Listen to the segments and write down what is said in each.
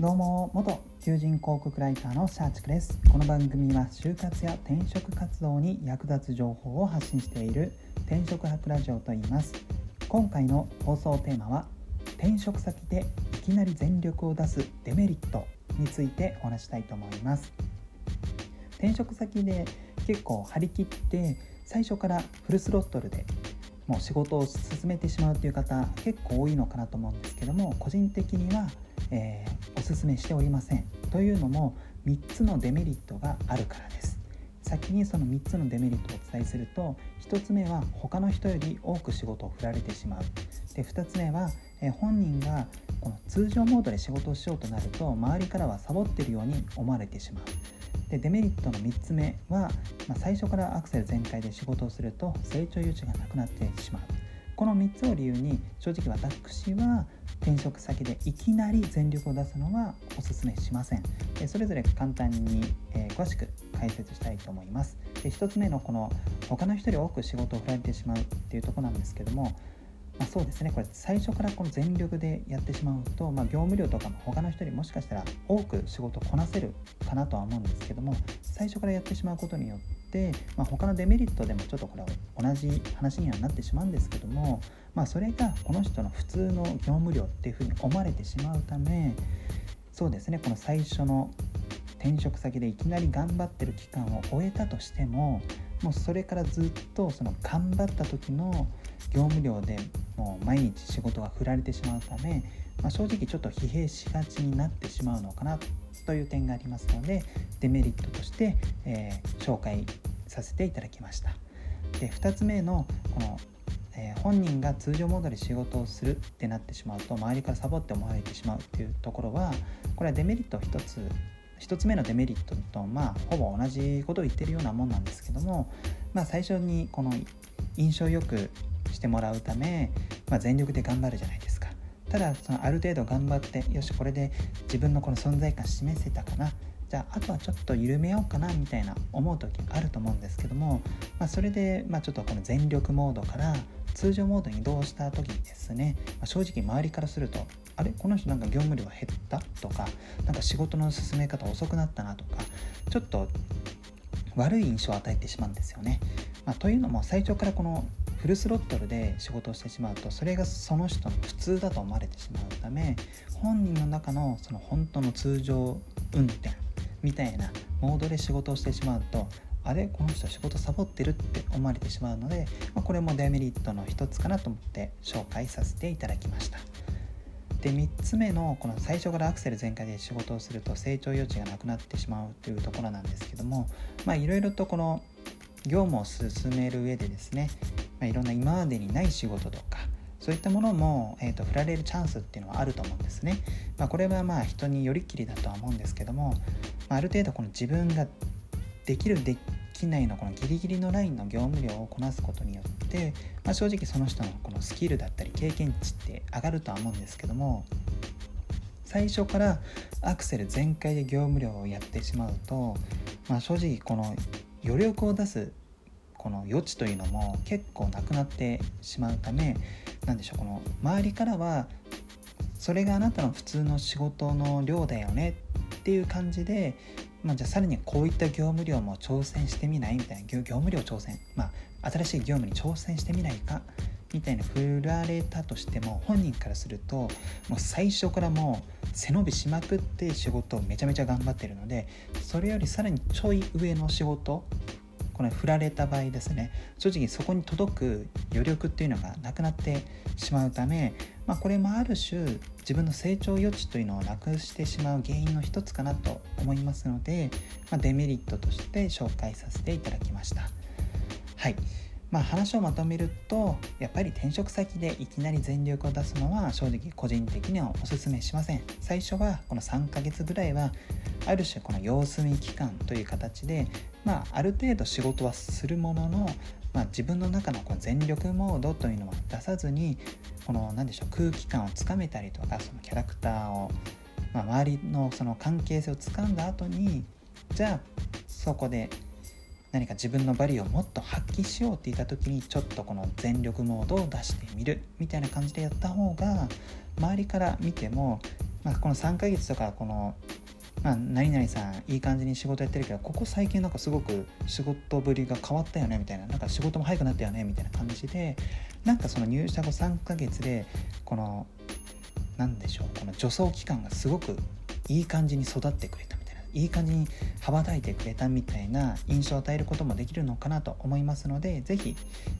どうも元求人広告ライターのシャーチクです。この番組は就活や転職活動に役立つ情報を発信している転職博ラジオと言います。今回の放送テーマは転職先でいきなり全力を出すデメリットについてお話したいと思います。転職先で結構張り切って最初からフルスロットルでもう仕事を進めてしまうという方結構多いのかなと思うんですけども個人的には、えー、おすすめしておりません。というのも3つのデメリットがあるからです。先にその3つのデメリットをお伝えすると1つ目は他の人より多く仕事を振られてしまう。で2つ目は、えー、本人がこの通常モードで仕事をしようとなると周りからはサボってるように思われてしまう。でデメリットの3つ目は、まあ、最初からアクセル全開で仕事をすると成長余地がなくなってしまう。この3つを理由に正直私は転職先でいきなり全力を出すのはおすすめしません。それぞれ簡単に、え詳しく解説したいと思います。で1つ目のこの他の人より多く仕事を振られてしまうっていうとこなんですけどもまあ、そうですね。これ最初からこの全力でやってしまうと、まあ、業務量とかも他の人にもしかしたら多く仕事をこなせるかなとは思うんですけども最初からやってしまうことによって、まあ、他のデメリットでもちょっとこれは同じ話にはなってしまうんですけども、まあ、それがこの人の普通の業務量っていうふうに思われてしまうためそうですねこの最初の転職先でいきなり頑張ってる期間を終えたとしてももうそれからずっとその頑張った時の業務量でもう毎日仕事が振られてしまうため、まあ、正直ちょっと疲弊しがちになってしまうのかなという点がありますのでデメリットとして、えー、紹介させていただきました。で2つ目のこのえ、本人が通常モードで仕事をするってなってしまうと周りからサボって思われてしまうっていうところはこれはデメリット1つ1つ目のデメリットとまあほぼ同じことを言ってるようなもんなんですけども、まあ、最初にこの印象よくしてもらうため、まあ、全力で頑張るじゃないですかただそのある程度頑張ってよしこれで自分のこの存在感示せたかな。じゃああとはちょっと緩めようかなみたいな思う時あると思うんですけども、まあ、それで、まあ、ちょっとこの全力モードから通常モードに移動した時にですね、まあ、正直周りからするとあれ？この人なんか業務量減った？とかなんか仕事の進め方遅くなったなとかちょっと悪い印象を与えてしまうんですよね。まあ、というのも最初からこのフルスロットルで仕事をしてしまうとそれがその人の普通だと思われてしまうため本人の中のその本当の通常運転。みたいなモードで仕事をしてしまうとあれこの人仕事サボってるって思われてしまうので、まあ、これもデメリットの一つかなと思って紹介させていただきました。で3つ目のこの最初からアクセル全開で仕事をすると成長余地がなくなってしまうというところなんですけどもまあいろいろとこの業務を進める上でですねまあ、いろんな今までにない仕事とかそういったものも、えーと、振られるチャンスっていうのはあると思うんですね。まあ、これはまあ人によりっきりだとは思うんですけども、まあ、ある程度この自分ができるできないのこのギリギリのラインの業務量をこなすことによって、まあ、正直その人のこのスキルだったり経験値って上がるとは思うんですけども最初からアクセル全開で業務量をやってしまうと、まあ、正直この余力を出すこの余地というのも結構なくなってしまうため何でしょうこの周りからはそれがあなたの普通の仕事の量だよねっていう感じで、まあ、じゃあさらにこういった業務量も挑戦してみないみたいな業務量挑戦、まあ、新しい業務に挑戦してみないかみたいな振られたとしても本人からするともう最初からもう背伸びしまくって仕事をめちゃめちゃ頑張ってるのでそれよりさらにちょい上の仕事この振られた場合ですね正直そこに届く余力っていうのがなくなってしまうため、まあ、これもある種自分の成長余地というのをなくしてしまう原因の一つかなと思いますので、まあ、デメリットとして紹介させていただきました。はいまあ、話をまとめるとやっぱり転職先でいきなり全力を出すのは正直個人的にはおすすめしません。最初はこの3ヶ月ぐらいはある種この様子見期間という形で、まあ、ある程度仕事はするものの、まあ、自分の中のこの全力モードというのは出さずにこの何でしょう空気感をつかめたりとかそのキャラクターを、まあ、周りのその関係性をつかんだ後にじゃあそこで何か自分のバリをもっと発揮しようって言った時にちょっとこの全力モードを出してみるみたいな感じでやった方が周りから見てもまあ、この3ヶ月とかこのまあ、何々さんいい感じに仕事やってるけどここ最近なんかすごく仕事ぶりが変わったよねみたいななんか仕事も早くなったよねみたいな感じでなんかその入社後3ヶ月でこの何でしょうこの助走期間がすごくいい感じに育ってくれた。いい感じに羽ばたいてくれたみたいな印象を与えることもできるのかなと思いますので是非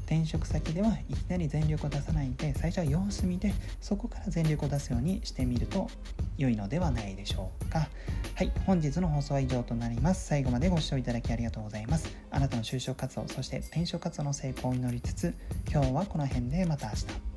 転職先ではいきなり全力を出さないで最初は様子見でそこから全力を出すようにしてみると良いのではないでしょうか。はい本日の放送は以上となります。最後までご視聴いただきありがとうございます。あなたの就職活動そして転職活動の成功を祈りつつ今日はこの辺でまた明日。